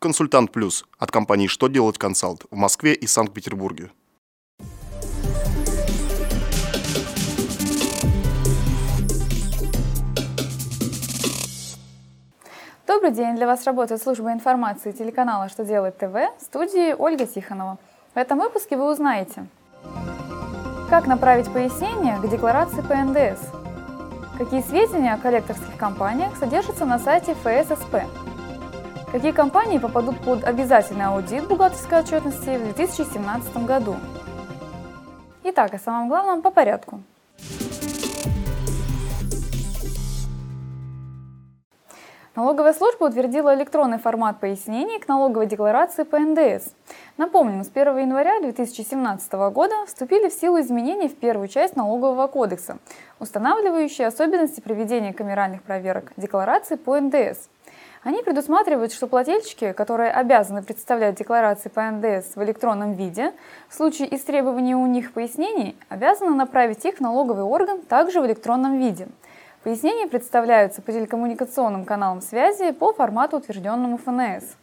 Консультант Плюс от компании «Что делать консалт» в Москве и Санкт-Петербурге. Добрый день! Для вас работает служба информации телеканала «Что делает ТВ» в студии Ольга Тихонова. В этом выпуске вы узнаете, как направить пояснение к декларации по НДС, какие сведения о коллекторских компаниях содержатся на сайте ФССП, какие компании попадут под обязательный аудит бухгалтерской отчетности в 2017 году. Итак, о самом главном по порядку. Налоговая служба утвердила электронный формат пояснений к налоговой декларации по НДС. Напомним, с 1 января 2017 года вступили в силу изменения в первую часть Налогового кодекса, устанавливающие особенности проведения камеральных проверок декларации по НДС. Они предусматривают, что плательщики, которые обязаны представлять декларации по НДС в электронном виде, в случае истребования у них пояснений, обязаны направить их в налоговый орган также в электронном виде – Пояснения представляются по телекоммуникационным каналам связи по формату, утвержденному ФНС.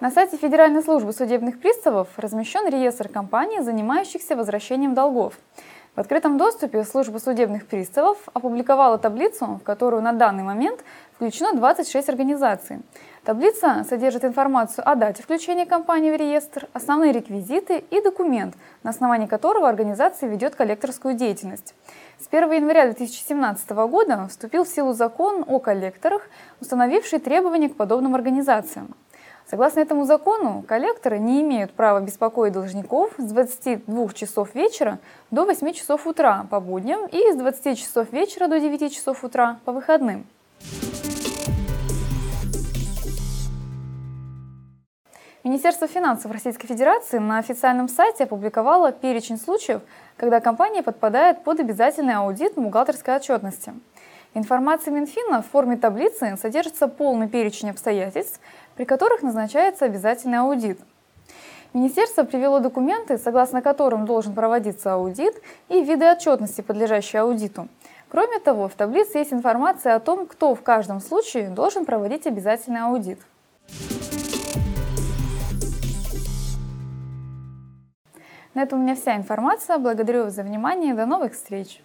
На сайте Федеральной службы судебных приставов размещен реестр компаний, занимающихся возвращением долгов. В открытом доступе служба судебных приставов опубликовала таблицу, в которую на данный момент включено 26 организаций. Таблица содержит информацию о дате включения компании в реестр, основные реквизиты и документ, на основании которого организация ведет коллекторскую деятельность. С 1 января 2017 года вступил в силу закон о коллекторах, установивший требования к подобным организациям. Согласно этому закону, коллекторы не имеют права беспокоить должников с 22 часов вечера до 8 часов утра по будням и с 20 часов вечера до 9 часов утра по выходным. Министерство финансов Российской Федерации на официальном сайте опубликовало перечень случаев, когда компания подпадает под обязательный аудит бухгалтерской отчетности. Информация Минфина в форме таблицы содержится полный перечень обстоятельств, при которых назначается обязательный аудит. Министерство привело документы, согласно которым должен проводиться аудит и виды отчетности, подлежащие аудиту. Кроме того, в таблице есть информация о том, кто в каждом случае должен проводить обязательный аудит. На этом у меня вся информация. Благодарю вас за внимание. До новых встреч!